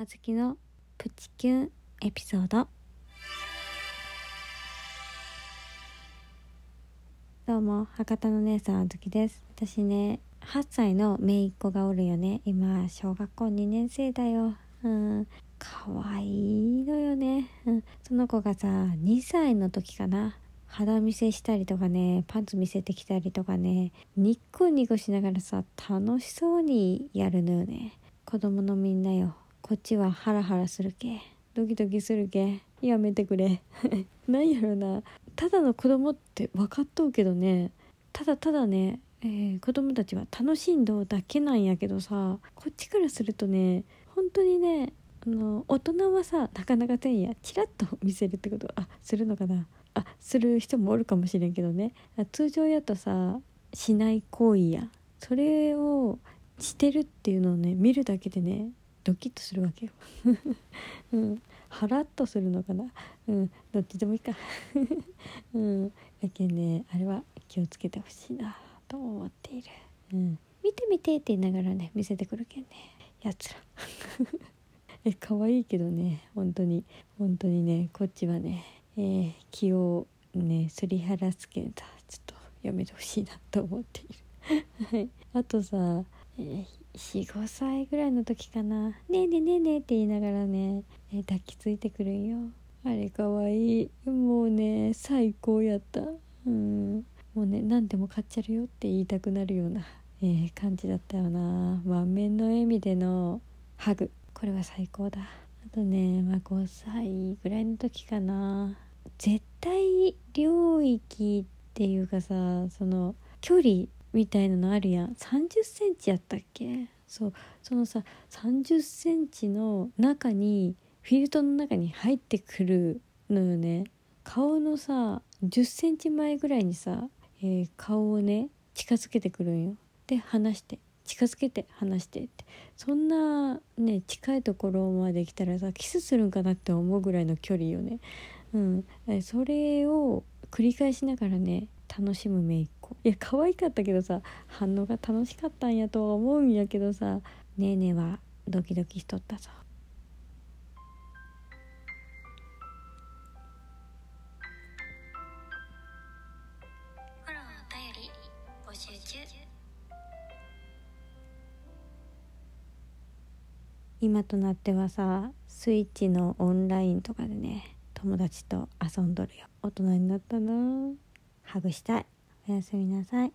あずきのプチキュンエピソード。どうも博多の姉さんあずきです。私ね8歳の姪っ子がおるよね。今小学校2年生だよ。うん。可愛いのよね、うん、その子がさ2歳の時かな。肌見せしたりとかねパンツ見せてきたりとかねニッコニコしながらさ楽しそうにやるのよね。子供のみんなよ。こっちはハラハラするけドキドキするけやめてくれ。なんやろな。ただの子供って分かっとうけどね。ただただね、えー、子供たちは楽しんどうだけなんやけどさ。こっちからするとね本当にねあの大人はさなかなかせんや。チラッと見せるってことあするのかな。あする人もおるかもしれんけどね。通常やとさしない行為や。それをしてるっていうのをね見るだけでねドキッとするわけよ、うん、ハラッとするのかな。うん。どっちでもいいか。うん。やけねあれは気をつけてほしいなと思っている。うん。見て見てって言いながらね見せてくるけんね。やつら。え可愛いけどね。本当に。本当にねこっちはねえー、気をねすり払すけんさちょっとやめてほしいなと思っている。はい。あとさ、えー、45歳ぐらいの時かな「ねえねえねえねえ」って言いながらね、え、抱きついてくるんよ。あれかわいい。もうね最高やった。うん。もうね何でも買っちゃるよって言いたくなるような、えー、感じだったよな。満面の笑みでのハグ。これは最高だ。あとねまあ5歳ぐらいの時かな。絶対領域っていうかさその距離みたいなのあるやん。30センチやったっけ？そう。そのさ30センチの中にフィルトの中に入ってくるのよね。顔のさ10センチ前ぐらいにさ、えー、顔をね近づけてくるんよ。で離して。近づけて離してって。そんなね近いところまで来たらさキスするんかなって思うぐらいの距離よね。うん。それを繰り返しながらね楽しむ姪っ子。いや可愛かったけどさ反応が楽しかったんやとは思うんやけどさねえねえはドキドキしとったぞ。今となってはさスイッチのオンラインとかでね友達と遊んどるよ。大人になったな。ハグしたい。おやすみなさい。